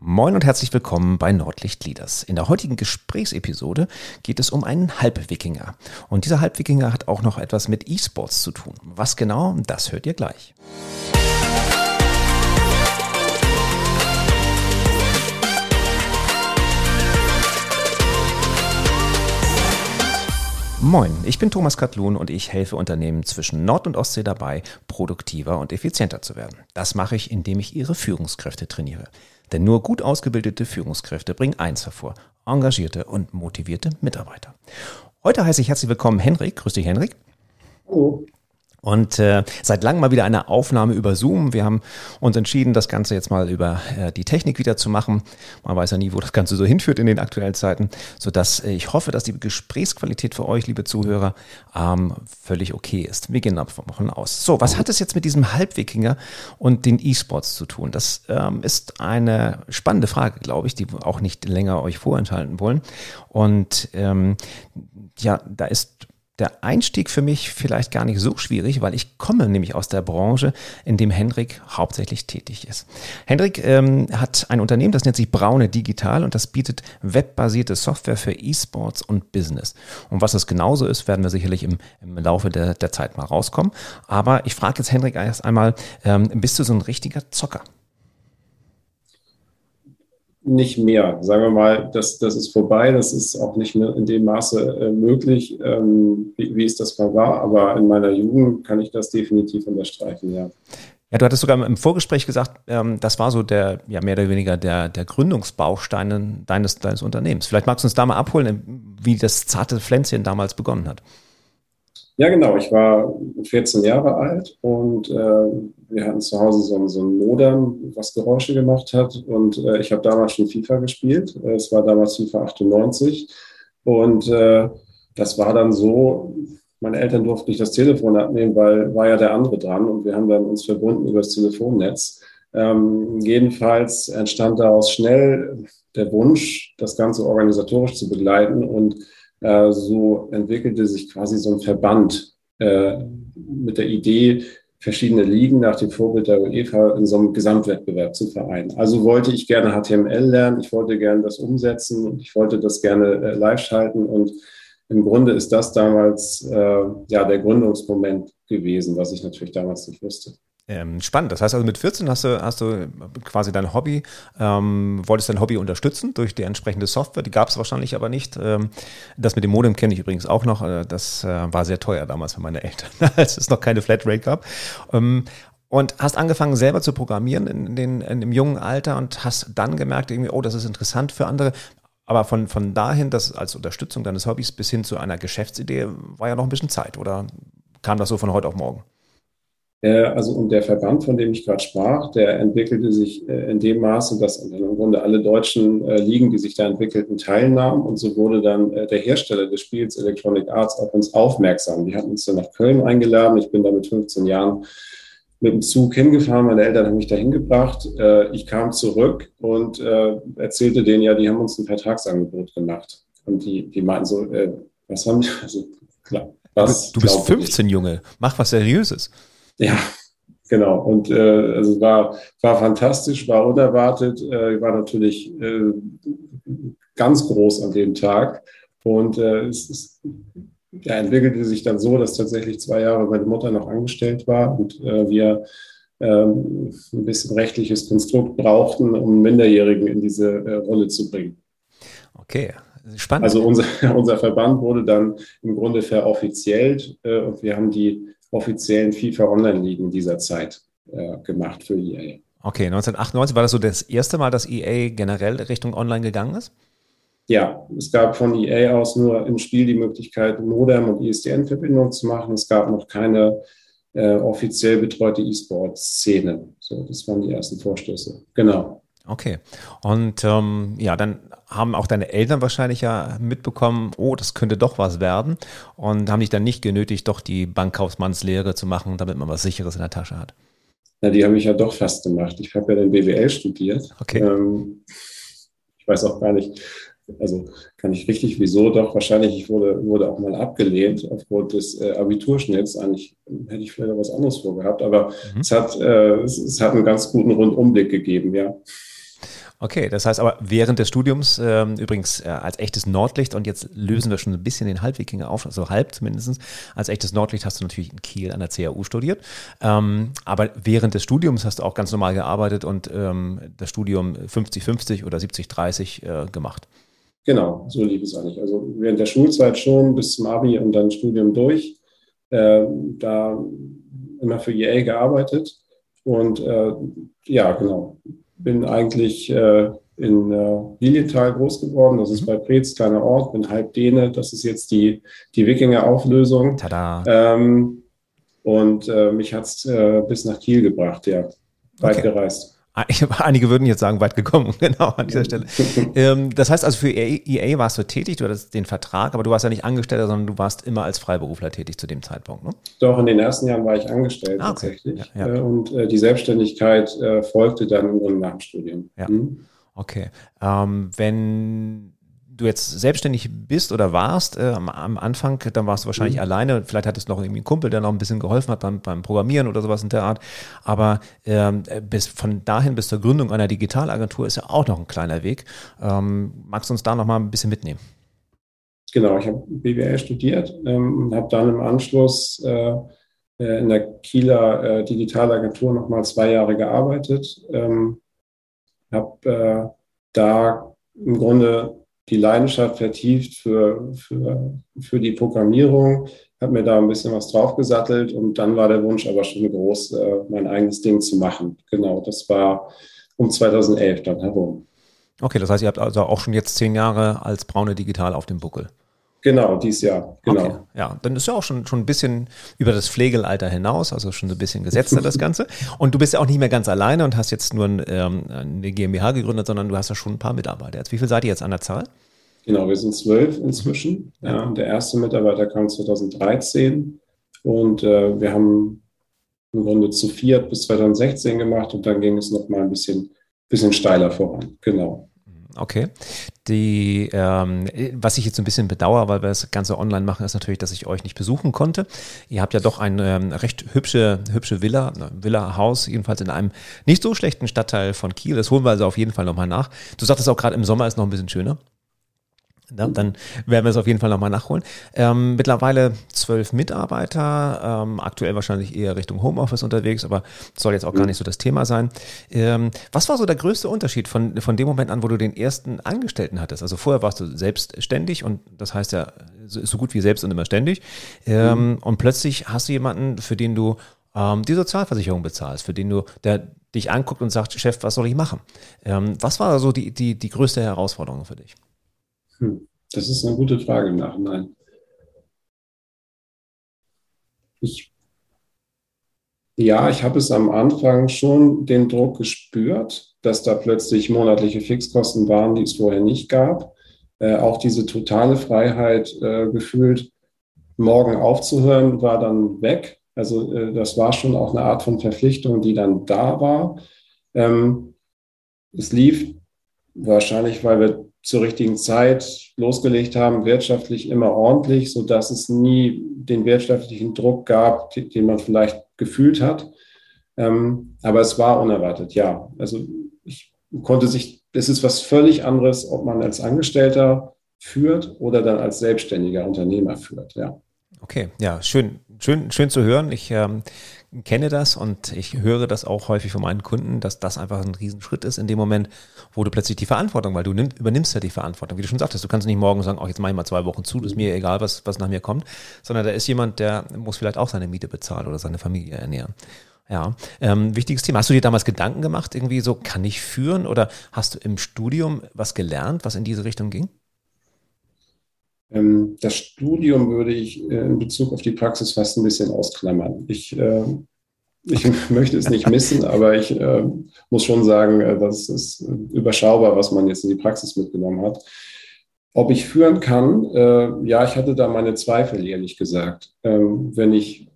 Moin und herzlich willkommen bei Nordlicht Leaders. In der heutigen Gesprächsepisode geht es um einen Halbwikinger. Und dieser Halbwikinger hat auch noch etwas mit E-Sports zu tun. Was genau, das hört ihr gleich. Moin, ich bin Thomas Katlun und ich helfe Unternehmen zwischen Nord- und Ostsee dabei, produktiver und effizienter zu werden. Das mache ich, indem ich ihre Führungskräfte trainiere. Denn nur gut ausgebildete Führungskräfte bringen eins hervor, engagierte und motivierte Mitarbeiter. Heute heiße ich herzlich willkommen Henrik. Grüß dich, Henrik. Hallo. Und äh, seit langem mal wieder eine Aufnahme über Zoom. Wir haben uns entschieden, das Ganze jetzt mal über äh, die Technik wieder zu machen. Man weiß ja nie, wo das Ganze so hinführt in den aktuellen Zeiten, sodass äh, ich hoffe, dass die Gesprächsqualität für euch, liebe Zuhörer, ähm, völlig okay ist. Wir gehen davon aus. So, was hat es jetzt mit diesem Halbwikinger und den E-Sports zu tun? Das ähm, ist eine spannende Frage, glaube ich, die wir auch nicht länger euch vorenthalten wollen. Und ähm, ja, da ist der Einstieg für mich vielleicht gar nicht so schwierig, weil ich komme nämlich aus der Branche, in dem Henrik hauptsächlich tätig ist. Henrik ähm, hat ein Unternehmen, das nennt sich Braune Digital und das bietet webbasierte Software für E-Sports und Business. Und was das genauso ist, werden wir sicherlich im, im Laufe der, der Zeit mal rauskommen. Aber ich frage jetzt Henrik erst einmal, ähm, bist du so ein richtiger Zocker? Nicht mehr. Sagen wir mal, das, das ist vorbei, das ist auch nicht mehr in dem Maße äh, möglich, ähm, wie, wie es das mal war, aber in meiner Jugend kann ich das definitiv unterstreichen, ja. Ja, du hattest sogar im Vorgespräch gesagt, ähm, das war so der, ja, mehr oder weniger der, der Gründungsbaustein deines, deines Unternehmens. Vielleicht magst du uns da mal abholen, wie das zarte Pflänzchen damals begonnen hat. Ja, genau. Ich war 14 Jahre alt und äh, wir hatten zu Hause so, so, ein Modem, was Geräusche gemacht hat. Und äh, ich habe damals schon FIFA gespielt. Äh, es war damals FIFA 98. Und äh, das war dann so, meine Eltern durften nicht das Telefon abnehmen, weil war ja der andere dran. Und wir haben dann uns verbunden über das Telefonnetz. Ähm, jedenfalls entstand daraus schnell der Wunsch, das Ganze organisatorisch zu begleiten und äh, so entwickelte sich quasi so ein Verband äh, mit der Idee, verschiedene Ligen nach dem Vorbild der UEFA in so einem Gesamtwettbewerb zu vereinen. Also wollte ich gerne HTML lernen, ich wollte gerne das umsetzen und ich wollte das gerne äh, live schalten und im Grunde ist das damals ja der Gründungsmoment gewesen, was ich natürlich damals nicht wusste. Ähm, spannend. Das heißt also mit 14 hast du, hast du quasi dein Hobby, ähm, wolltest dein Hobby unterstützen durch die entsprechende Software. Die gab es wahrscheinlich aber nicht. Ähm, das mit dem Modem kenne ich übrigens auch noch. Äh, das äh, war sehr teuer damals für meine Eltern, als es noch keine Flatrate gab. Ähm, und hast angefangen selber zu programmieren in, den, in dem jungen Alter und hast dann gemerkt, irgendwie, oh, das ist interessant für andere. Aber von, von dahin, das als Unterstützung deines Hobbys bis hin zu einer Geschäftsidee, war ja noch ein bisschen Zeit. Oder kam das so von heute auf morgen? Äh, also und der Verband, von dem ich gerade sprach, der entwickelte sich äh, in dem Maße, dass im Grunde alle deutschen äh, Ligen, die sich da entwickelten, teilnahmen. Und so wurde dann der Hersteller des Spiels Electronic Arts auf uns aufmerksam. Die hatten uns dann nach Köln eingeladen. Ich bin da mit 15 Jahren mit dem Zug hingefahren. Meine Eltern haben mich da hingebracht. Ich kam zurück und erzählte denen, ja, die haben uns ein Vertragsangebot gemacht. Und die, die meinten so, was haben die? Also, klar. Was du bist 15, ich? Junge. Mach was Seriöses. Ja, genau. Und äh, also war, war fantastisch, war unerwartet, äh, war natürlich äh, ganz groß an dem Tag. Und äh, es, es ja, entwickelte sich dann so, dass tatsächlich zwei Jahre meine Mutter noch angestellt war und äh, wir ähm, ein bisschen rechtliches Konstrukt brauchten, um Minderjährigen in diese äh, Rolle zu bringen. Okay, spannend. Also unser, unser Verband wurde dann im Grunde veroffizielt äh, und wir haben die offiziellen FIFA Online-Ligen dieser Zeit äh, gemacht für EA. Okay, 1998 war das so das erste Mal, dass EA generell Richtung Online gegangen ist? Ja, es gab von EA aus nur im Spiel die Möglichkeit, Modem und ISDN-Verbindung zu machen. Es gab noch keine äh, offiziell betreute E-Sport-Szene. So, das waren die ersten Vorstöße. Genau. Okay. Und ähm, ja, dann haben auch deine Eltern wahrscheinlich ja mitbekommen, oh, das könnte doch was werden und haben dich dann nicht genötigt, doch die Bankkaufmannslehre zu machen, damit man was Sicheres in der Tasche hat. Na, die habe ich ja doch fast gemacht. Ich habe ja dann BWL studiert. Okay. Ähm, ich weiß auch gar nicht, also kann ich richtig, wieso doch, wahrscheinlich, ich wurde, wurde auch mal abgelehnt aufgrund des äh, Abiturschnitts. Eigentlich hätte ich vielleicht auch was anderes vorgehabt, aber mhm. es, hat, äh, es, es hat einen ganz guten Rundumblick gegeben, ja. Okay, das heißt aber während des Studiums ähm, übrigens äh, als echtes Nordlicht und jetzt lösen wir schon ein bisschen den Halbwikinger auf, also halb zumindest. Als echtes Nordlicht hast du natürlich in Kiel an der CAU studiert, ähm, aber während des Studiums hast du auch ganz normal gearbeitet und ähm, das Studium 50-50 oder 70-30 äh, gemacht. Genau, so lief es eigentlich. Also während der Schulzeit schon bis zum Abi und dann Studium durch. Äh, da immer für EA gearbeitet und äh, ja, genau, bin eigentlich äh, in äh, Lilienthal groß geworden. Das ist mhm. bei Preetz, kleiner Ort, bin halb Däne. Das ist jetzt die, die Wikinger-Auflösung. Tada. Ähm, und äh, mich hat es äh, bis nach Kiel gebracht, ja. Weit okay. gereist. Einige würden jetzt sagen, weit gekommen, genau an dieser Stelle. ähm, das heißt also, für EA warst du tätig, du hattest den Vertrag, aber du warst ja nicht Angestellter, sondern du warst immer als Freiberufler tätig zu dem Zeitpunkt, ne? Doch, in den ersten Jahren war ich angestellt ah, okay. tatsächlich. Ja, ja. Und äh, die Selbstständigkeit äh, folgte dann im nach dem Studium. Ja. Hm? Okay. Ähm, wenn du jetzt selbstständig bist oder warst äh, am, am, Anfang, dann warst du wahrscheinlich mhm. alleine. Vielleicht hattest du noch irgendwie einen Kumpel, der noch ein bisschen geholfen hat beim, beim Programmieren oder sowas in der Art. Aber ähm, bis von dahin bis zur Gründung einer Digitalagentur ist ja auch noch ein kleiner Weg. Ähm, magst du uns da noch mal ein bisschen mitnehmen? Genau, ich habe BWL studiert ähm, und habe dann im Anschluss äh, äh, in der Kieler äh, Digitalagentur noch mal zwei Jahre gearbeitet. Ähm, habe äh, da im Grunde die Leidenschaft vertieft für, für, für die Programmierung, habe mir da ein bisschen was draufgesattelt und dann war der Wunsch aber schon groß, äh, mein eigenes Ding zu machen. Genau, das war um 2011 dann herum. Okay, das heißt, ihr habt also auch schon jetzt zehn Jahre als Braune Digital auf dem Buckel. Genau, dieses Jahr. Genau. Okay, ja, dann ist ja auch schon, schon ein bisschen über das Pflegelalter hinaus, also schon so ein bisschen gesetzter das Ganze. Und du bist ja auch nicht mehr ganz alleine und hast jetzt nur ein, ähm, eine GmbH gegründet, sondern du hast ja schon ein paar Mitarbeiter. Jetzt, wie viel seid ihr jetzt an der Zahl? Genau, wir sind zwölf inzwischen. Ja, der erste Mitarbeiter kam 2013 und äh, wir haben im Grunde zu viert bis 2016 gemacht und dann ging es noch mal ein bisschen, bisschen steiler voran. Genau. Okay. Die, ähm, was ich jetzt ein bisschen bedauere, weil wir das Ganze online machen, ist natürlich, dass ich euch nicht besuchen konnte. Ihr habt ja doch ein ähm, recht hübsche, hübsche Villa, Villa-Haus, jedenfalls in einem nicht so schlechten Stadtteil von Kiel. Das holen wir also auf jeden Fall nochmal nach. Du sagtest auch gerade, im Sommer ist noch ein bisschen schöner. Ja, dann werden wir es auf jeden Fall nochmal nachholen. Ähm, mittlerweile zwölf Mitarbeiter, ähm, aktuell wahrscheinlich eher Richtung Homeoffice unterwegs, aber soll jetzt auch gar nicht so das Thema sein. Ähm, was war so der größte Unterschied von, von dem Moment an, wo du den ersten Angestellten hattest? Also vorher warst du selbstständig und das heißt ja so, so gut wie selbst und immer ständig. Ähm, mhm. Und plötzlich hast du jemanden, für den du ähm, die Sozialversicherung bezahlst, für den du, der dich anguckt und sagt, Chef, was soll ich machen? Ähm, was war so die, die, die größte Herausforderung für dich? Hm, das ist eine gute Frage im Nachhinein. Ich, ja, ich habe es am Anfang schon den Druck gespürt, dass da plötzlich monatliche Fixkosten waren, die es vorher nicht gab. Äh, auch diese totale Freiheit äh, gefühlt, morgen aufzuhören, war dann weg. Also äh, das war schon auch eine Art von Verpflichtung, die dann da war. Ähm, es lief wahrscheinlich, weil wir zur richtigen Zeit losgelegt haben, wirtschaftlich immer ordentlich, so dass es nie den wirtschaftlichen Druck gab, den man vielleicht gefühlt hat. Ähm, aber es war unerwartet, ja. Also ich konnte sich, es ist was völlig anderes, ob man als Angestellter führt oder dann als selbstständiger Unternehmer führt, ja. Okay, ja, schön, schön, schön zu hören. Ich ähm, kenne das und ich höre das auch häufig von meinen Kunden, dass das einfach ein Riesenschritt ist in dem Moment, wo du plötzlich die Verantwortung, weil du nimm, übernimmst ja die Verantwortung, wie du schon sagtest, du kannst nicht morgen sagen, oh, jetzt mache ich mal zwei Wochen zu, ist mir egal, was, was nach mir kommt, sondern da ist jemand, der muss vielleicht auch seine Miete bezahlen oder seine Familie ernähren. Ja, ähm, wichtiges Thema. Hast du dir damals Gedanken gemacht, irgendwie so, kann ich führen oder hast du im Studium was gelernt, was in diese Richtung ging? Ähm, das Studium würde ich äh, in Bezug auf die Praxis fast ein bisschen ausklammern. Ich, äh, ich möchte es nicht missen, aber ich äh, muss schon sagen, das ist überschaubar, was man jetzt in die Praxis mitgenommen hat. Ob ich führen kann, ja, ich hatte da meine Zweifel, ehrlich gesagt. Ähm, wenn ich,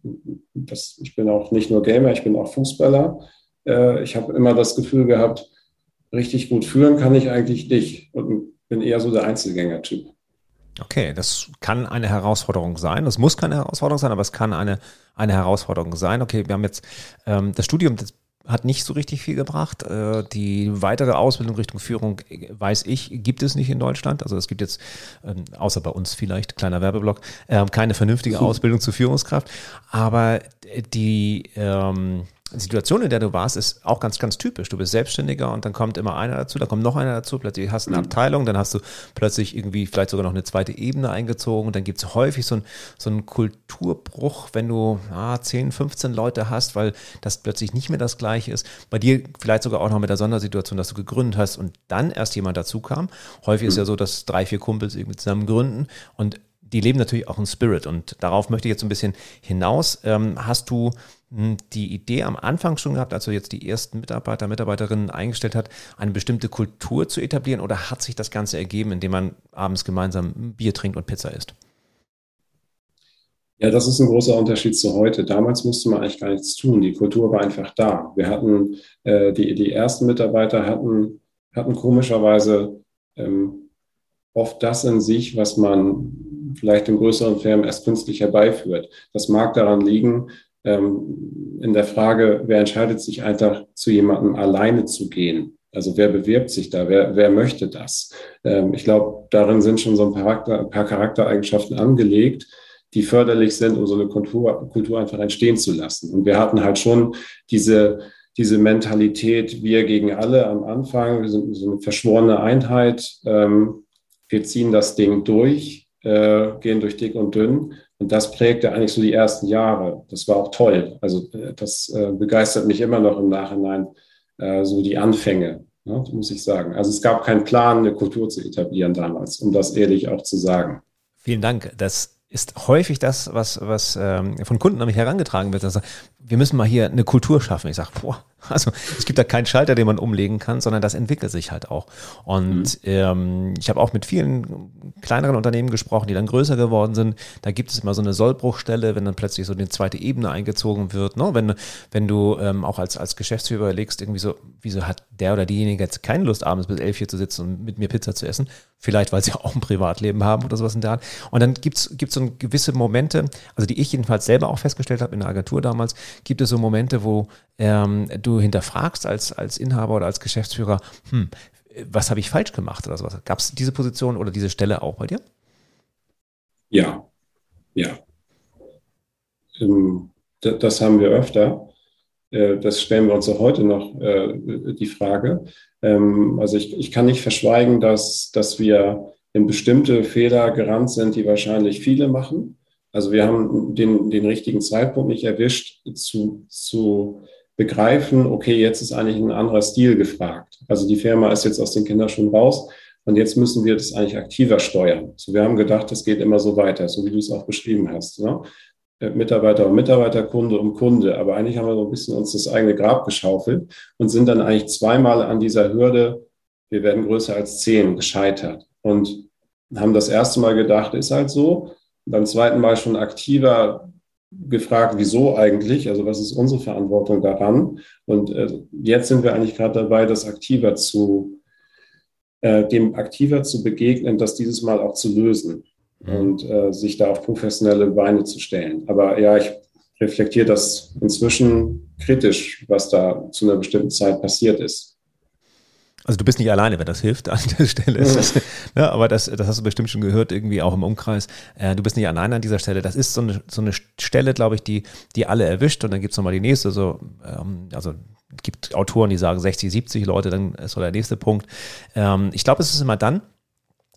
das, ich bin auch nicht nur Gamer, ich bin auch Fußballer. ich habe immer das Gefühl gehabt, richtig gut führen kann ich eigentlich nicht und bin eher so der Einzelgänger-Typ. Okay, das kann eine Herausforderung sein. Das muss keine Herausforderung sein, aber es kann eine, eine Herausforderung sein. Okay, wir haben jetzt ähm, das Studium, das hat nicht so richtig viel gebracht. Äh, die weitere Ausbildung Richtung Führung, äh, weiß ich, gibt es nicht in Deutschland. Also es gibt jetzt, ähm, außer bei uns vielleicht, kleiner Werbeblock, ähm, keine vernünftige Ausbildung zur Führungskraft. Aber die ähm, Situation, in der du warst, ist auch ganz, ganz typisch. Du bist Selbstständiger und dann kommt immer einer dazu, dann kommt noch einer dazu, plötzlich hast du eine mhm. Abteilung, dann hast du plötzlich irgendwie vielleicht sogar noch eine zweite Ebene eingezogen und dann gibt es häufig so, ein, so einen Kulturbruch, wenn du ah, 10, 15 Leute hast, weil das plötzlich nicht mehr das Gleiche ist. Bei dir vielleicht sogar auch noch mit der Sondersituation, dass du gegründet hast und dann erst jemand dazu kam. Häufig mhm. ist ja so, dass drei, vier Kumpels irgendwie zusammen gründen und die leben natürlich auch in Spirit und darauf möchte ich jetzt ein bisschen hinaus. Ähm, hast du die Idee am Anfang schon gehabt, als du jetzt die ersten Mitarbeiter, Mitarbeiterinnen eingestellt hat, eine bestimmte Kultur zu etablieren oder hat sich das Ganze ergeben, indem man abends gemeinsam Bier trinkt und Pizza isst? Ja, das ist ein großer Unterschied zu heute. Damals musste man eigentlich gar nichts tun. Die Kultur war einfach da. Wir hatten, äh, die, die ersten Mitarbeiter hatten, hatten komischerweise ähm, oft das in sich, was man vielleicht in größeren Firmen erst künstlich herbeiführt. Das mag daran liegen, ähm, in der Frage, wer entscheidet sich einfach zu jemandem alleine zu gehen? Also wer bewirbt sich da? Wer, wer möchte das? Ähm, ich glaube, darin sind schon so ein paar, Charakter, ein paar Charaktereigenschaften angelegt, die förderlich sind, um so eine Kultur, Kultur einfach entstehen zu lassen. Und wir hatten halt schon diese, diese Mentalität, wir gegen alle am Anfang, wir sind so eine verschworene Einheit, ähm, wir ziehen das Ding durch, äh, gehen durch dick und dünn und das prägte eigentlich so die ersten Jahre. Das war auch toll. Also äh, das äh, begeistert mich immer noch im Nachhinein, äh, so die Anfänge, ne, muss ich sagen. Also es gab keinen Plan, eine Kultur zu etablieren damals, um das ehrlich auch zu sagen. Vielen Dank. Das ist häufig das, was, was ähm, von Kunden an mich herangetragen wird. Also, wir müssen mal hier eine Kultur schaffen. Ich sage, boah, also es gibt da keinen Schalter, den man umlegen kann, sondern das entwickelt sich halt auch. Und mhm. ähm, ich habe auch mit vielen kleineren Unternehmen gesprochen, die dann größer geworden sind. Da gibt es immer so eine Sollbruchstelle, wenn dann plötzlich so eine zweite Ebene eingezogen wird. Ne? Wenn, wenn du ähm, auch als, als Geschäftsführer überlegst, irgendwie so, wieso hat der oder diejenige jetzt keine Lust, abends bis elf hier zu sitzen und mit mir Pizza zu essen? Vielleicht, weil sie auch ein Privatleben haben oder sowas in der Art. Und dann gibt's gibt's so gewisse Momente, also die ich jedenfalls selber auch festgestellt habe in der Agentur damals, gibt es so Momente, wo ähm, du hinterfragst als, als Inhaber oder als Geschäftsführer, hm, was habe ich falsch gemacht oder sowas. Gab es diese Position oder diese Stelle auch bei dir? Ja, ja. Ähm, das haben wir öfter. Äh, das stellen wir uns auch heute noch äh, die Frage. Ähm, also ich, ich kann nicht verschweigen, dass, dass wir in bestimmte Fehler gerannt sind, die wahrscheinlich viele machen. Also wir haben den, den richtigen Zeitpunkt nicht erwischt, zu, zu begreifen, okay, jetzt ist eigentlich ein anderer Stil gefragt. Also die Firma ist jetzt aus den Kinderschuhen raus und jetzt müssen wir das eigentlich aktiver steuern. So, wir haben gedacht, das geht immer so weiter, so wie du es auch beschrieben hast. Ne? Äh, Mitarbeiter um Mitarbeiter, Kunde um Kunde. Aber eigentlich haben wir so ein bisschen uns das eigene Grab geschaufelt und sind dann eigentlich zweimal an dieser Hürde, wir werden größer als zehn, gescheitert. Und haben das erste Mal gedacht, ist halt so. beim zweiten Mal schon aktiver gefragt, wieso eigentlich, also was ist unsere Verantwortung daran? Und äh, jetzt sind wir eigentlich gerade dabei, das aktiver zu, äh, dem aktiver zu begegnen, das dieses Mal auch zu lösen mhm. und äh, sich da auf professionelle Beine zu stellen. Aber ja, ich reflektiere das inzwischen kritisch, was da zu einer bestimmten Zeit passiert ist. Also du bist nicht alleine, wenn das hilft an der Stelle. Mhm. Das, ja, aber das, das hast du bestimmt schon gehört, irgendwie auch im Umkreis. Äh, du bist nicht alleine an dieser Stelle. Das ist so eine, so eine Stelle, glaube ich, die, die alle erwischt. Und dann gibt's nochmal die nächste. So, ähm, also gibt Autoren, die sagen 60, 70 Leute, dann ist so der nächste Punkt. Ähm, ich glaube, es ist immer dann,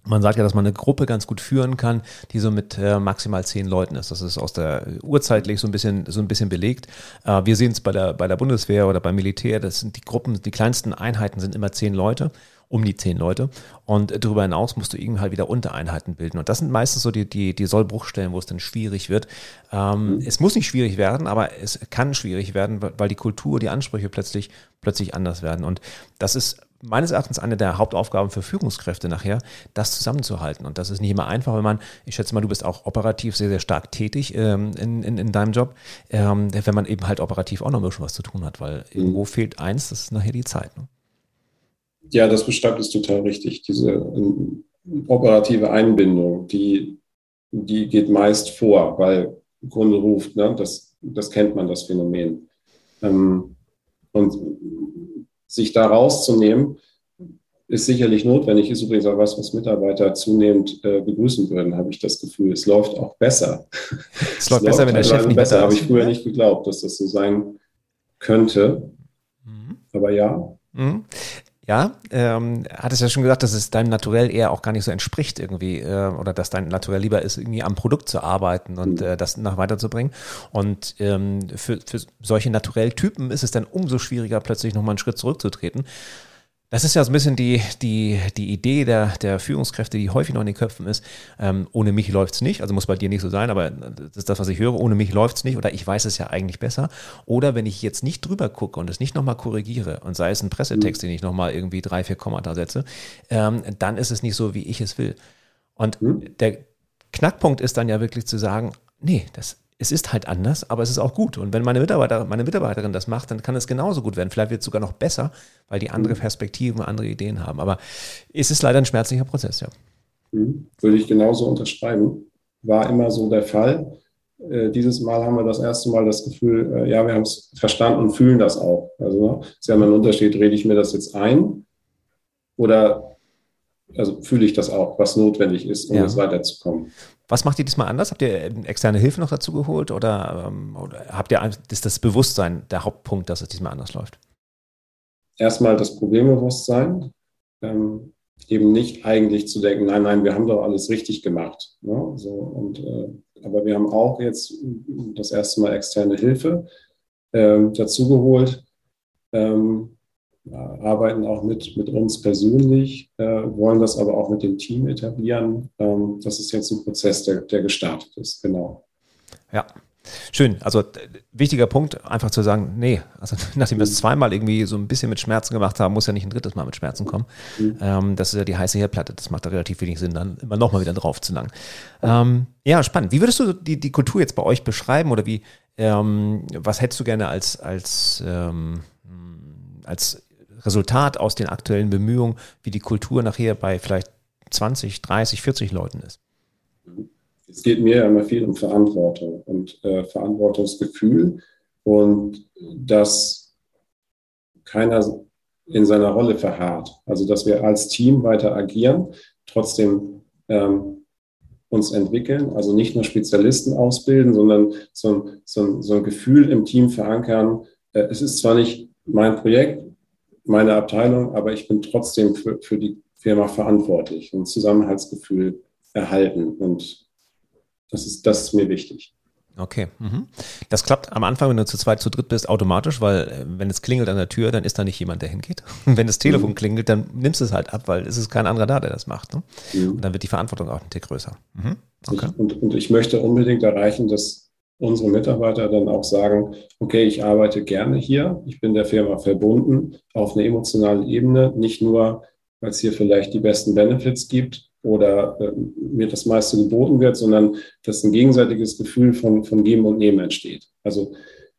man sagt ja, dass man eine Gruppe ganz gut führen kann, die so mit äh, maximal zehn Leuten ist. Das ist aus der urzeitlich so ein bisschen, so ein bisschen belegt. Äh, wir sehen es bei der, bei der Bundeswehr oder beim Militär, das sind die Gruppen, die kleinsten Einheiten sind immer zehn Leute um die zehn Leute. Und darüber hinaus musst du irgendwie halt wieder Untereinheiten bilden. Und das sind meistens so die, die, die Sollbruchstellen, wo es dann schwierig wird. Ähm, mhm. Es muss nicht schwierig werden, aber es kann schwierig werden, weil die Kultur, die Ansprüche plötzlich, plötzlich anders werden. Und das ist meines Erachtens eine der Hauptaufgaben für Führungskräfte nachher, das zusammenzuhalten. Und das ist nicht immer einfach, wenn man, ich schätze mal, du bist auch operativ sehr, sehr stark tätig ähm, in, in, in deinem Job, ähm, wenn man eben halt operativ auch noch ein bisschen was zu tun hat, weil mhm. irgendwo fehlt eins, das ist nachher die Zeit. Ne? Ja, das beschreibt es total richtig. Diese ähm, operative Einbindung, die, die geht meist vor, weil Kunde ruft, ne? das, das kennt man, das Phänomen. Ähm, Und sich da rauszunehmen, ist sicherlich notwendig, ist übrigens auch was, was Mitarbeiter zunehmend äh, begrüßen würden, habe ich das Gefühl. Es läuft auch besser. Es, es läuft besser, wenn der Chef nicht besser. Habe ich früher nicht geglaubt, dass das so sein könnte. Mhm. Aber ja. Mhm. Ja, ähm, hat es ja schon gesagt, dass es deinem Naturell eher auch gar nicht so entspricht irgendwie äh, oder dass dein Naturell lieber ist, irgendwie am Produkt zu arbeiten und mhm. äh, das nach weiterzubringen. Und ähm, für, für solche Naturelltypen ist es dann umso schwieriger, plötzlich nochmal einen Schritt zurückzutreten. Das ist ja so ein bisschen die, die, die Idee der, der Führungskräfte, die häufig noch in den Köpfen ist. Ähm, ohne mich läuft's nicht. Also muss bei dir nicht so sein, aber das ist das, was ich höre. Ohne mich läuft's nicht oder ich weiß es ja eigentlich besser. Oder wenn ich jetzt nicht drüber gucke und es nicht nochmal korrigiere und sei es ein Pressetext, mhm. den ich nochmal irgendwie drei, vier Kommata setze, ähm, dann ist es nicht so, wie ich es will. Und mhm. der Knackpunkt ist dann ja wirklich zu sagen, nee, das es ist halt anders, aber es ist auch gut. Und wenn meine Mitarbeiter, meine Mitarbeiterin das macht, dann kann es genauso gut werden. Vielleicht wird es sogar noch besser, weil die andere mhm. Perspektiven, andere Ideen haben. Aber es ist leider ein schmerzlicher Prozess, ja. Mhm. Würde ich genauso unterschreiben. War immer so der Fall. Äh, dieses Mal haben wir das erste Mal das Gefühl, äh, ja, wir haben es verstanden und fühlen das auch. Also es ist ja immer ein Unterschied, rede ich mir das jetzt ein oder also fühle ich das auch, was notwendig ist, um ja. jetzt weiterzukommen. Was macht ihr diesmal anders? Habt ihr ähm, externe Hilfe noch dazu geholt oder, ähm, oder habt ihr ist das Bewusstsein der Hauptpunkt, dass es diesmal anders läuft? Erstmal das Problembewusstsein, ähm, eben nicht eigentlich zu denken, nein, nein, wir haben doch alles richtig gemacht. Ne? So, und, äh, aber wir haben auch jetzt das erste Mal externe Hilfe äh, dazu geholt. Ähm, arbeiten auch mit, mit uns persönlich, äh, wollen das aber auch mit dem Team etablieren. Ähm, das ist jetzt ein Prozess, der, der gestartet ist, genau. Ja, Schön. Also wichtiger Punkt, einfach zu sagen, nee, also nachdem wir es zweimal irgendwie so ein bisschen mit Schmerzen gemacht haben, muss ja nicht ein drittes Mal mit Schmerzen kommen. Mhm. Ähm, das ist ja die heiße Herdplatte. Das macht da relativ wenig Sinn, dann immer nochmal wieder drauf zu langen. Ähm, ja, spannend. Wie würdest du die, die Kultur jetzt bei euch beschreiben oder wie, ähm, was hättest du gerne als, als, ähm, als Resultat aus den aktuellen Bemühungen, wie die Kultur nachher bei vielleicht 20, 30, 40 Leuten ist? Es geht mir ja immer viel um Verantwortung und äh, Verantwortungsgefühl und dass keiner in seiner Rolle verharrt. Also dass wir als Team weiter agieren, trotzdem ähm, uns entwickeln, also nicht nur Spezialisten ausbilden, sondern so ein, so ein, so ein Gefühl im Team verankern. Äh, es ist zwar nicht mein Projekt, meine Abteilung, aber ich bin trotzdem für, für die Firma verantwortlich und Zusammenhaltsgefühl erhalten. Und das ist, das ist mir wichtig. Okay. Mhm. Das klappt am Anfang, wenn du zu zweit, zu dritt bist, automatisch, weil äh, wenn es klingelt an der Tür, dann ist da nicht jemand, der hingeht. Und wenn das Telefon mhm. klingelt, dann nimmst du es halt ab, weil es ist kein anderer da, der das macht. Ne? Mhm. Und dann wird die Verantwortung auch ein Tick größer. Mhm. Okay. Und, und ich möchte unbedingt erreichen, dass unsere Mitarbeiter dann auch sagen, okay, ich arbeite gerne hier, ich bin der Firma verbunden auf einer emotionalen Ebene, nicht nur, weil es hier vielleicht die besten Benefits gibt oder äh, mir das meiste geboten wird, sondern dass ein gegenseitiges Gefühl von, von Geben und Nehmen entsteht. Also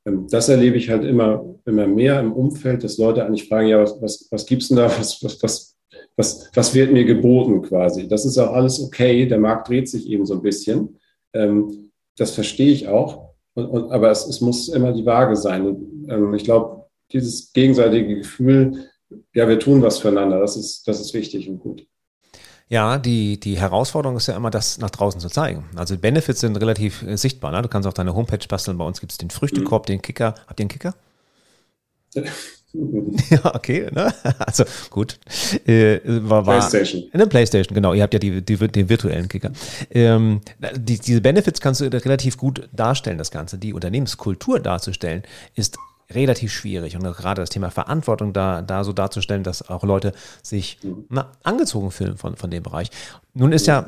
ähm, das erlebe ich halt immer, immer mehr im Umfeld, dass Leute eigentlich fragen, ja, was, was, was gibt's denn da, was, was, was, was, was wird mir geboten quasi? Das ist auch alles okay, der Markt dreht sich eben so ein bisschen. Ähm, das verstehe ich auch. Und, und, aber es, es, muss immer die Waage sein. Und, ähm, ich glaube, dieses gegenseitige Gefühl, ja, wir tun was füreinander, das ist, das ist wichtig und gut. Ja, die, die Herausforderung ist ja immer, das nach draußen zu zeigen. Also Benefits sind relativ äh, sichtbar. Ne? Du kannst auf deine Homepage basteln. Bei uns gibt es den Früchtekorb, mhm. den Kicker. Habt ihr einen Kicker? Ja, okay, ne? Also gut. Äh, war, war PlayStation. In der PlayStation, genau. Ihr habt ja die, die, den virtuellen Kicker. Ähm, die, diese Benefits kannst du relativ gut darstellen, das Ganze. Die Unternehmenskultur darzustellen, ist relativ schwierig. Und gerade das Thema Verantwortung da, da so darzustellen, dass auch Leute sich mhm. na, angezogen fühlen von, von dem Bereich. Nun ist ja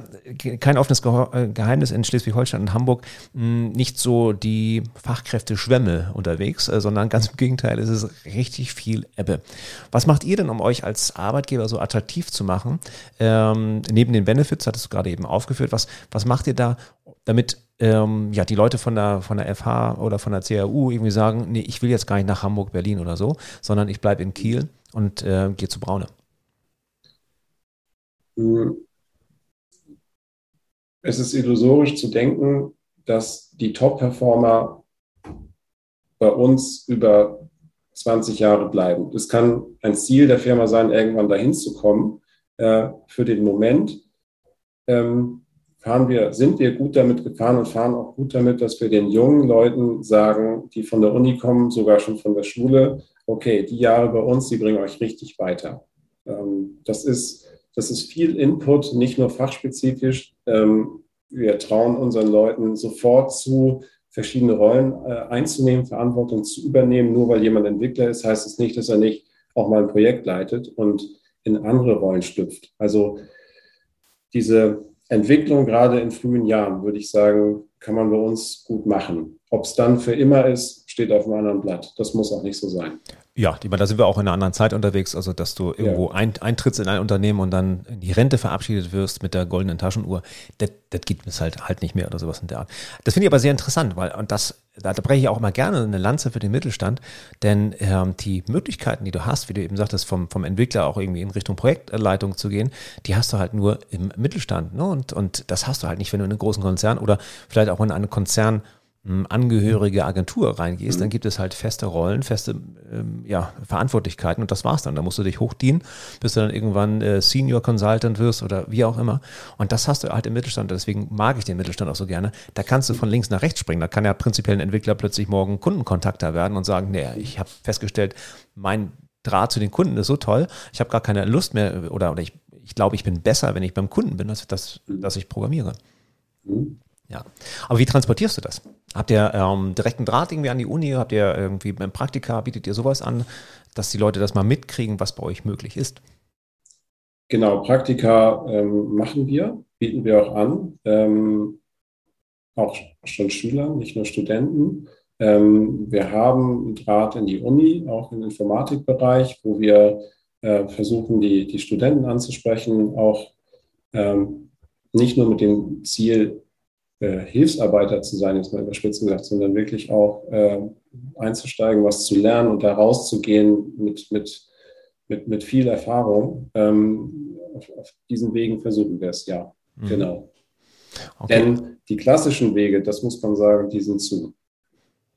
kein offenes äh, Geheimnis in Schleswig-Holstein und Hamburg hm, nicht so die Fachkräfte-Schwämme unterwegs, äh, sondern ganz im Gegenteil, es ist richtig viel Ebbe. Was macht ihr denn, um euch als Arbeitgeber so attraktiv zu machen? Ähm, neben den Benefits, hattest du gerade eben aufgeführt, was, was macht ihr da, damit ähm, ja, die Leute von der, von der FH oder von der CAU irgendwie sagen, nee, ich will jetzt gar nicht nach Hamburg, Berlin oder so, sondern ich bleibe in Kiel und äh, gehe zu Braune? Es ist illusorisch zu denken, dass die Top-Performer bei uns über 20 Jahre bleiben. Es kann ein Ziel der Firma sein, irgendwann dahin zu kommen. Äh, für den Moment ähm, fahren wir, sind wir gut damit gefahren und fahren auch gut damit, dass wir den jungen Leuten sagen, die von der Uni kommen, sogar schon von der Schule, okay, die Jahre bei uns, die bringen euch richtig weiter. Ähm, das, ist, das ist viel Input, nicht nur fachspezifisch. Ähm, wir trauen unseren Leuten sofort zu, verschiedene Rollen äh, einzunehmen, Verantwortung zu übernehmen. Nur weil jemand Entwickler ist, heißt es das nicht, dass er nicht auch mal ein Projekt leitet und in andere Rollen schlüpft. Also diese Entwicklung gerade in frühen Jahren, würde ich sagen, kann man bei uns gut machen. Ob es dann für immer ist, steht auf einem anderen Blatt. Das muss auch nicht so sein. Ja, ich meine, da sind wir auch in einer anderen Zeit unterwegs, also dass du irgendwo ja. ein, eintrittst in ein Unternehmen und dann in die Rente verabschiedet wirst mit der goldenen Taschenuhr, das, das gibt es halt halt nicht mehr oder sowas in der Art. Das finde ich aber sehr interessant, weil und das, da, da breche ich auch mal gerne eine Lanze für den Mittelstand, denn ähm, die Möglichkeiten, die du hast, wie du eben sagtest, vom, vom Entwickler auch irgendwie in Richtung Projektleitung zu gehen, die hast du halt nur im Mittelstand. Ne? Und, und das hast du halt nicht, wenn du in einen großen Konzern oder vielleicht auch in einen Konzern angehörige Agentur reingehst, mhm. dann gibt es halt feste Rollen, feste ähm, ja, Verantwortlichkeiten und das war's dann. Da musst du dich hochdienen, bis du dann irgendwann äh, Senior Consultant wirst oder wie auch immer. Und das hast du halt im Mittelstand. Deswegen mag ich den Mittelstand auch so gerne. Da kannst du von links nach rechts springen. Da kann ja prinzipiell ein Entwickler plötzlich morgen Kundenkontakter werden und sagen, nee, ich habe festgestellt, mein Draht zu den Kunden ist so toll, ich habe gar keine Lust mehr oder, oder ich, ich glaube, ich bin besser, wenn ich beim Kunden bin, als dass, dass ich programmiere. Mhm. Ja. Aber wie transportierst du das? Habt ihr ähm, direkten Draht irgendwie an die Uni? Habt ihr irgendwie beim Praktika, bietet ihr sowas an, dass die Leute das mal mitkriegen, was bei euch möglich ist? Genau, Praktika ähm, machen wir, bieten wir auch an. Ähm, auch schon Schülern, nicht nur Studenten. Ähm, wir haben Draht in die Uni, auch im Informatikbereich, wo wir äh, versuchen, die, die Studenten anzusprechen, auch ähm, nicht nur mit dem Ziel, äh, Hilfsarbeiter zu sein, jetzt mal überspitzt gesagt, sondern wirklich auch äh, einzusteigen, was zu lernen und da rauszugehen mit, mit, mit, mit viel Erfahrung. Ähm, auf, auf, diesen Wegen versuchen wir es, ja, mhm. genau. Okay. Denn die klassischen Wege, das muss man sagen, die sind zu.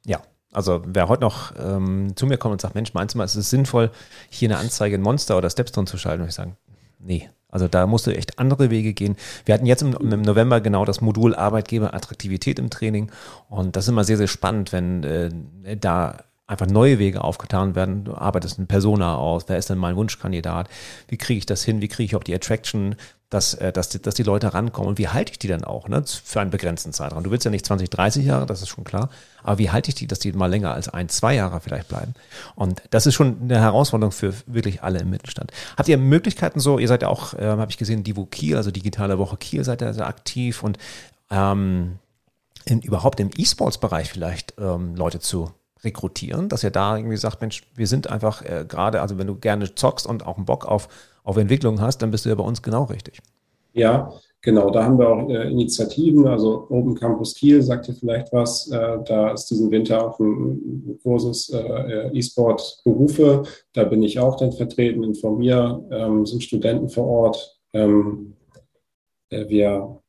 Ja, also wer heute noch ähm, zu mir kommt und sagt, Mensch, meinst du mal, ist es sinnvoll, hier eine Anzeige in Monster oder Stepstone zu schalten? Und ich sage, nee, also da musst du echt andere Wege gehen. Wir hatten jetzt im, im November genau das Modul Arbeitgeber Attraktivität im Training und das ist immer sehr, sehr spannend, wenn äh, da einfach neue Wege aufgetan werden. Du arbeitest eine Persona aus, wer ist denn mein Wunschkandidat? Wie kriege ich das hin? Wie kriege ich auch die Attraction, dass, äh, dass, die, dass die Leute rankommen? Und wie halte ich die dann auch ne? für einen begrenzten Zeitraum? Du willst ja nicht 20, 30 Jahre, das ist schon klar, aber wie halte ich die, dass die mal länger als ein, zwei Jahre vielleicht bleiben? Und das ist schon eine Herausforderung für wirklich alle im Mittelstand. Habt ihr Möglichkeiten so, ihr seid ja auch, äh, habe ich gesehen, Divo Kiel, also digitale Woche Kiel, seid ihr sehr aktiv und ähm, in, überhaupt im E-Sports-Bereich vielleicht ähm, Leute zu rekrutieren, dass ihr da irgendwie sagt, Mensch, wir sind einfach äh, gerade, also wenn du gerne zockst und auch einen Bock auf, auf Entwicklung hast, dann bist du ja bei uns genau richtig. Ja, genau, da haben wir auch äh, Initiativen, also Open Campus Kiel sagt ihr vielleicht was, äh, da ist diesen Winter auch ein Kursus äh, E-Sport Berufe, da bin ich auch dann vertreten, informiere, ähm, sind Studenten vor Ort. Ähm, äh, wir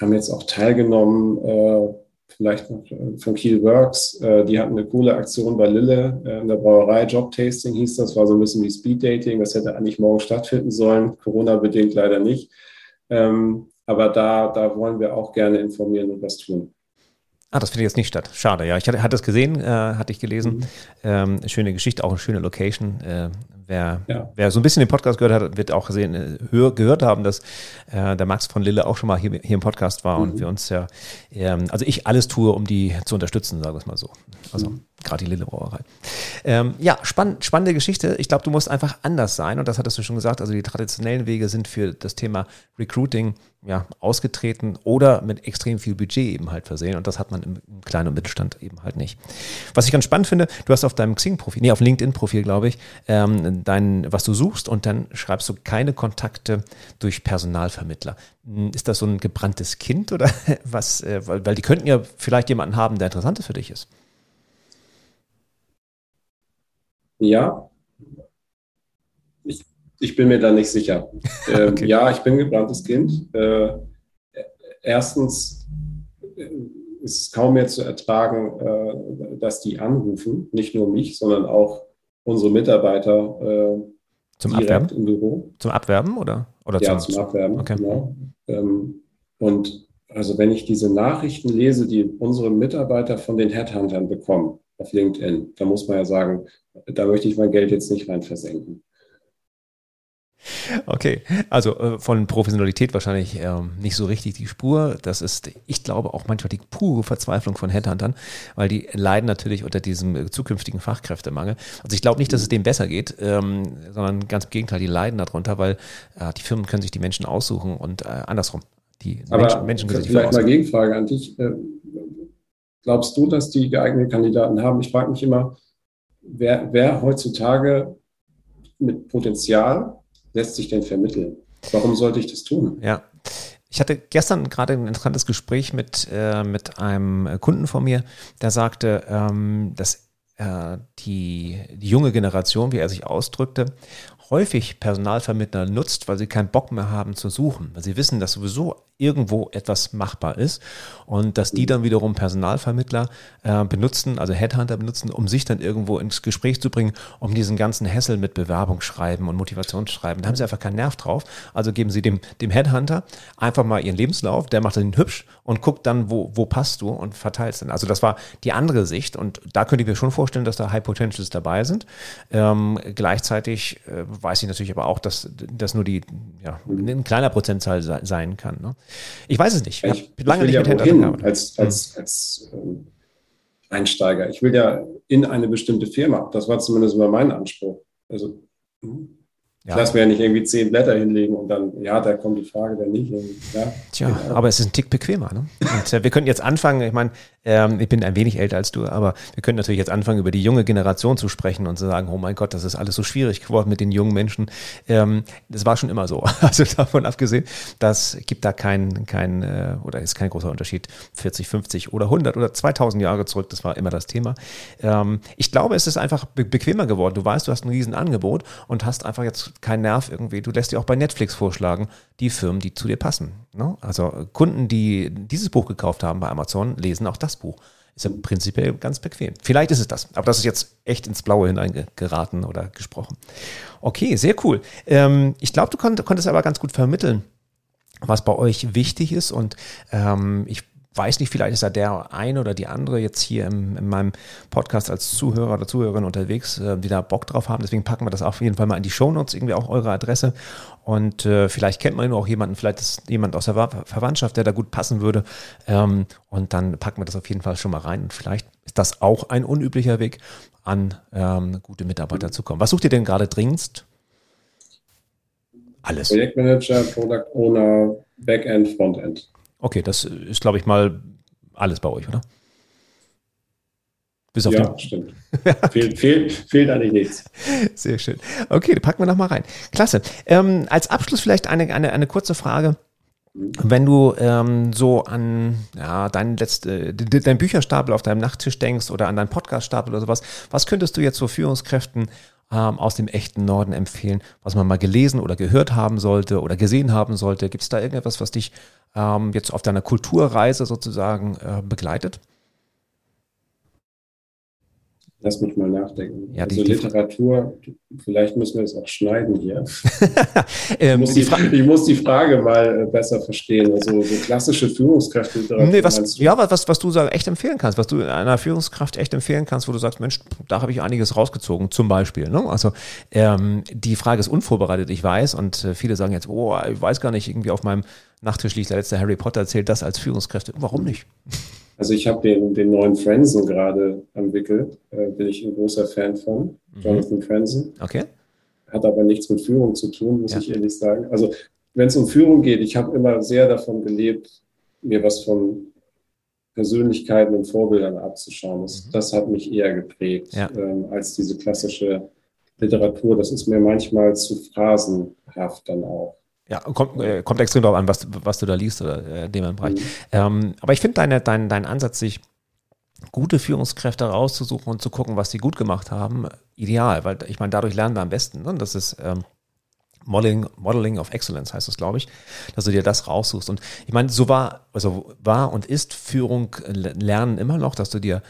haben jetzt auch teilgenommen äh, vielleicht noch von Kiel Works. Äh, die hatten eine coole Aktion bei Lille äh, in der Brauerei. Job Tasting hieß das, war so ein bisschen wie Speed Dating. Das hätte eigentlich morgen stattfinden sollen, Corona-bedingt leider nicht. Ähm, aber da, da wollen wir auch gerne informieren und was tun. Ah, das findet jetzt nicht statt. Schade, ja. Ich hatte, hatte es gesehen, äh, hatte ich gelesen. Mhm. Ähm, schöne Geschichte, auch eine schöne Location. Äh, wer, ja. wer so ein bisschen den Podcast gehört hat, wird auch gesehen, äh, hör, gehört haben, dass äh, der Max von Lille auch schon mal hier, hier im Podcast war mhm. und wir uns ja, ähm, also ich alles tue, um die zu unterstützen, sagen wir es mal so. Also mhm. gerade die Lille Brauerei. Ähm, ja, spann, spannende Geschichte. Ich glaube, du musst einfach anders sein und das hattest du schon gesagt. Also die traditionellen Wege sind für das Thema Recruiting ja, ausgetreten oder mit extrem viel Budget eben halt versehen. Und das hat man im, im kleinen und Mittelstand eben halt nicht. Was ich ganz spannend finde, du hast auf deinem Xing-Profil, nee, auf LinkedIn-Profil, glaube ich, ähm, dein, was du suchst und dann schreibst du keine Kontakte durch Personalvermittler. Hm, ist das so ein gebranntes Kind oder was? Äh, weil, weil die könnten ja vielleicht jemanden haben, der interessant für dich ist. Ja, ich bin mir da nicht sicher. Ähm, okay. Ja, ich bin ein gebranntes Kind. Äh, erstens äh, ist es kaum mehr zu ertragen, äh, dass die anrufen, nicht nur mich, sondern auch unsere Mitarbeiter äh, zum Abwerben? im Büro. Zum Abwerben oder? oder ja, zum, zum Abwerben, okay. genau. Ähm, und also wenn ich diese Nachrichten lese, die unsere Mitarbeiter von den Headhuntern bekommen auf LinkedIn, da muss man ja sagen, da möchte ich mein Geld jetzt nicht rein versenken. Okay, also äh, von Professionalität wahrscheinlich ähm, nicht so richtig die Spur. Das ist, ich glaube, auch manchmal die pure Verzweiflung von Headhuntern, weil die leiden natürlich unter diesem äh, zukünftigen Fachkräftemangel. Also ich glaube nicht, dass es denen besser geht, ähm, sondern ganz im Gegenteil, die leiden darunter, weil äh, die Firmen können sich die Menschen aussuchen und äh, andersrum. Die Aber Menschen, Menschen können sich vielleicht mal Gegenfrage an dich. Äh, glaubst du, dass die geeignete Kandidaten haben? Ich frage mich immer, wer, wer heutzutage mit Potenzial lässt sich denn vermitteln? Warum sollte ich das tun? Ja. Ich hatte gestern gerade ein interessantes Gespräch mit, äh, mit einem Kunden von mir, der sagte, ähm, dass äh, die, die junge Generation, wie er sich ausdrückte, häufig Personalvermittler nutzt, weil sie keinen Bock mehr haben zu suchen, weil sie wissen, dass sowieso irgendwo etwas machbar ist und dass die dann wiederum Personalvermittler äh, benutzen, also Headhunter benutzen, um sich dann irgendwo ins Gespräch zu bringen, um diesen ganzen Hessel mit Bewerbungsschreiben und Motivationsschreiben. Da haben sie einfach keinen Nerv drauf. Also geben sie dem, dem Headhunter einfach mal ihren Lebenslauf, der macht den hübsch und guckt dann, wo, wo passt du und verteilt es dann. Also das war die andere Sicht und da könnte ich mir schon vorstellen, dass da High Potentials dabei sind. Ähm, gleichzeitig äh, weiß ich natürlich aber auch, dass das nur die, ja, ein kleiner Prozentzahl sein kann. Ne? Ich weiß es nicht. Ich, ich lange nicht ja mit Händlern als, als, hm. als ähm, Einsteiger. Ich will ja in eine bestimmte Firma. Das war zumindest immer mein Anspruch. Also hm. Ja. Ich lasse mir ja nicht irgendwie zehn Blätter hinlegen und dann, ja, da kommt die Frage dann nicht. Ja, Tja, genau. aber es ist ein Tick bequemer. Ne? Und, äh, wir könnten jetzt anfangen, ich meine, ähm, ich bin ein wenig älter als du, aber wir können natürlich jetzt anfangen, über die junge Generation zu sprechen und zu sagen, oh mein Gott, das ist alles so schwierig geworden mit den jungen Menschen. Ähm, das war schon immer so. Also davon abgesehen, das gibt da kein, kein äh, oder ist kein großer Unterschied, 40, 50 oder 100 oder 2000 Jahre zurück, das war immer das Thema. Ähm, ich glaube, es ist einfach be bequemer geworden. Du weißt, du hast ein Riesenangebot und hast einfach jetzt kein Nerv irgendwie. Du lässt dir auch bei Netflix vorschlagen, die Firmen, die zu dir passen. Ne? Also Kunden, die dieses Buch gekauft haben bei Amazon, lesen auch das Buch. Ist ja prinzipiell ganz bequem. Vielleicht ist es das, aber das ist jetzt echt ins Blaue hineingeraten oder gesprochen. Okay, sehr cool. Ähm, ich glaube, du konntest aber ganz gut vermitteln, was bei euch wichtig ist. Und ähm, ich weiß nicht, vielleicht ist da der eine oder die andere jetzt hier im, in meinem Podcast als Zuhörer oder Zuhörerin unterwegs, äh, die da Bock drauf haben. Deswegen packen wir das auf jeden Fall mal in die Shownotes, irgendwie auch eure Adresse. Und äh, vielleicht kennt man auch jemanden, vielleicht ist jemand aus der Verwandtschaft, der da gut passen würde. Ähm, und dann packen wir das auf jeden Fall schon mal rein. Und vielleicht ist das auch ein unüblicher Weg, an ähm, gute Mitarbeiter zu kommen. Was sucht ihr denn gerade dringendst? Alles. Projektmanager, Product Owner, Backend, Frontend. Okay, das ist, glaube ich, mal alles bei euch, oder? Bis auf ja, den stimmt. fehlt, fehlt, fehlt eigentlich nichts. Sehr schön. Okay, packen wir noch mal rein. Klasse. Ähm, als Abschluss vielleicht eine, eine, eine kurze Frage. Mhm. Wenn du ähm, so an ja, deinen letzte, dein Bücherstapel auf deinem Nachttisch denkst oder an deinen Podcaststapel oder sowas, was könntest du jetzt so Führungskräften ähm, aus dem echten Norden empfehlen, was man mal gelesen oder gehört haben sollte oder gesehen haben sollte? Gibt es da irgendetwas, was dich ähm, jetzt auf deiner Kulturreise sozusagen äh, begleitet? Lass mich mal nachdenken. Ja, also die, Literatur, vielleicht müssen wir es auch schneiden hier. ähm, ich, muss die, ich, muss die, Frage mal äh, besser verstehen. Also so klassische Führungskräfte. Nee, was, ja, was, was du echt empfehlen kannst, was du einer Führungskraft echt empfehlen kannst, wo du sagst, Mensch, da habe ich einiges rausgezogen, zum Beispiel. Ne? Also ähm, die Frage ist unvorbereitet, ich weiß, und äh, viele sagen jetzt, oh, ich weiß gar nicht, irgendwie auf meinem Nachttisch liegt der letzte Harry Potter, erzählt das als Führungskräfte. Warum nicht? Also ich habe den, den neuen Franzen gerade entwickelt, äh, bin ich ein großer Fan von, mhm. Jonathan Franzen. Okay. Hat aber nichts mit Führung zu tun, muss ja. ich ehrlich sagen. Also wenn es um Führung geht, ich habe immer sehr davon gelebt, mir was von Persönlichkeiten und Vorbildern abzuschauen. Das, mhm. das hat mich eher geprägt ja. ähm, als diese klassische Literatur. Das ist mir manchmal zu phrasenhaft dann auch. Ja, kommt, äh, kommt extrem darauf an, was, was du da liest oder äh, dem Bereich. Mhm. Ähm, aber ich finde deine, dein, dein Ansatz, sich gute Führungskräfte rauszusuchen und zu gucken, was sie gut gemacht haben, ideal, weil ich meine, dadurch lernen wir am besten. Ne? Das ist ähm, Modeling, Modeling of Excellence heißt das, glaube ich, dass du dir das raussuchst. Und ich meine, so war, also war und ist Führung Lernen immer noch, dass du dir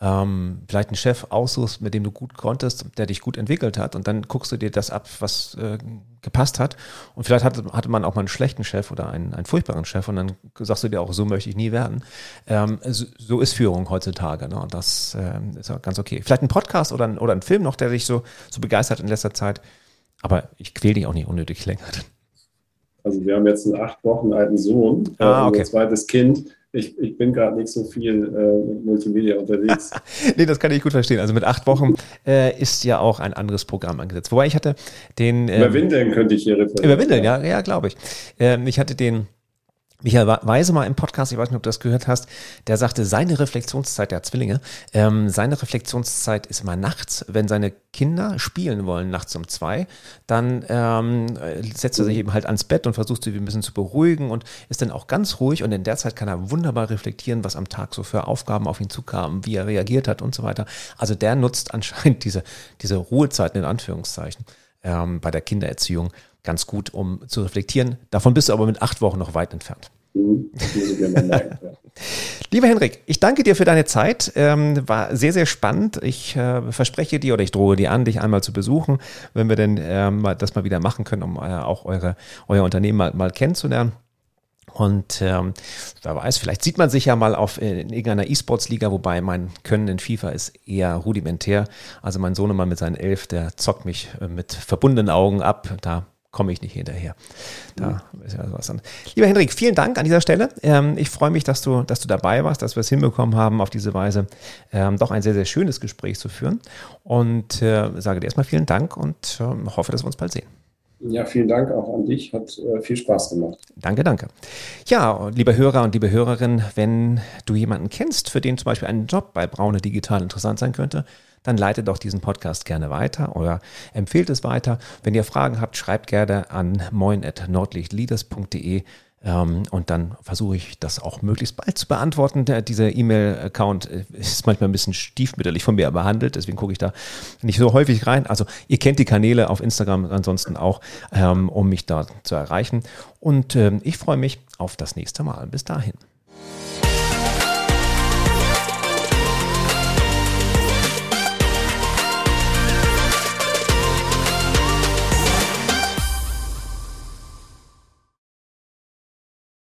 ähm, vielleicht einen Chef aussuchst, mit dem du gut konntest, der dich gut entwickelt hat und dann guckst du dir das ab, was äh, gepasst hat und vielleicht hatte, hatte man auch mal einen schlechten Chef oder einen, einen furchtbaren Chef und dann sagst du dir auch, so möchte ich nie werden. Ähm, so, so, ist Führung heutzutage ne? und das ähm, ist auch ganz okay. Vielleicht ein Podcast oder ein, oder ein Film noch, der dich so, so begeistert in letzter Zeit, aber ich quäle dich auch nicht unnötig länger. Also wir haben jetzt einen acht Wochen alten Sohn, ah, äh, okay. unser zweites Kind ich, ich bin gerade nicht so viel äh, mit Multimedia unterwegs. nee, das kann ich gut verstehen. Also mit acht Wochen äh, ist ja auch ein anderes Programm angesetzt. Wobei ich hatte den. Ähm, über Windeln könnte ich hier referieren. Über Windeln, ja, ja, glaube ich. Ähm, ich hatte den Michael Weise mal im Podcast, ich weiß nicht, ob du das gehört hast, der sagte, seine Reflexionszeit, der hat Zwillinge, ähm, seine Reflexionszeit ist immer nachts, wenn seine Kinder spielen wollen, nachts um zwei, dann ähm, setzt er sich eben halt ans Bett und versucht sie ein bisschen zu beruhigen und ist dann auch ganz ruhig. Und in der Zeit kann er wunderbar reflektieren, was am Tag so für Aufgaben auf ihn zukamen, wie er reagiert hat und so weiter. Also der nutzt anscheinend diese, diese Ruhezeiten in Anführungszeichen ähm, bei der Kindererziehung ganz gut, um zu reflektieren. Davon bist du aber mit acht Wochen noch weit entfernt. Mhm, Lieber Henrik, ich danke dir für deine Zeit. Ähm, war sehr, sehr spannend. Ich äh, verspreche dir oder ich drohe dir an, dich einmal zu besuchen, wenn wir denn ähm, das mal wieder machen können, um äh, auch eure, euer Unternehmen mal, mal kennenzulernen. Und ähm, wer weiß, vielleicht sieht man sich ja mal auf äh, in irgendeiner E-Sports-Liga, wobei mein Können in FIFA ist eher rudimentär. Also mein Sohn immer mit seinen elf, der zockt mich äh, mit verbundenen Augen ab. Da komme ich nicht hinterher. Da ist ja was an. Lieber Hendrik, vielen Dank an dieser Stelle. Ähm, ich freue mich, dass du, dass du dabei warst, dass wir es hinbekommen haben, auf diese Weise ähm, doch ein sehr, sehr schönes Gespräch zu führen. Und äh, sage dir erstmal vielen Dank und äh, hoffe, dass wir uns bald sehen. Ja, vielen Dank auch an dich. Hat äh, viel Spaß gemacht. Danke, danke. Ja, liebe Hörer und liebe Hörerinnen, wenn du jemanden kennst, für den zum Beispiel ein Job bei Braune Digital interessant sein könnte, dann leitet doch diesen Podcast gerne weiter oder empfehlt es weiter. Wenn ihr Fragen habt, schreibt gerne an moin.nordlichtleaders.de ähm, und dann versuche ich das auch möglichst bald zu beantworten. Dieser E-Mail-Account äh, ist manchmal ein bisschen stiefmütterlich von mir behandelt, deswegen gucke ich da nicht so häufig rein. Also ihr kennt die Kanäle auf Instagram ansonsten auch, ähm, um mich da zu erreichen. Und ähm, ich freue mich auf das nächste Mal. Bis dahin.